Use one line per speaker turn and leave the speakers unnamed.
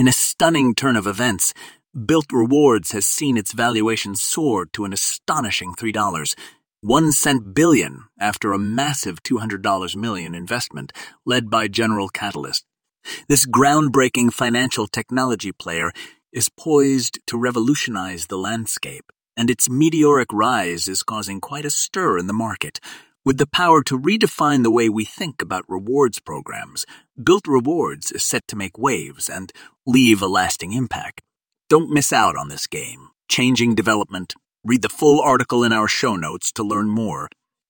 In a stunning turn of events, Bilt Rewards has seen its valuation soar to an astonishing $3, one cent billion after a massive $200 million investment led by General Catalyst. This groundbreaking financial technology player is poised to revolutionize the landscape, and its meteoric rise is causing quite a stir in the market. With the power to redefine the way we think about rewards programs, Bilt Rewards is set to make waves and leave a lasting impact. Don't miss out on this game. Changing development. Read the full article in our show notes to learn more.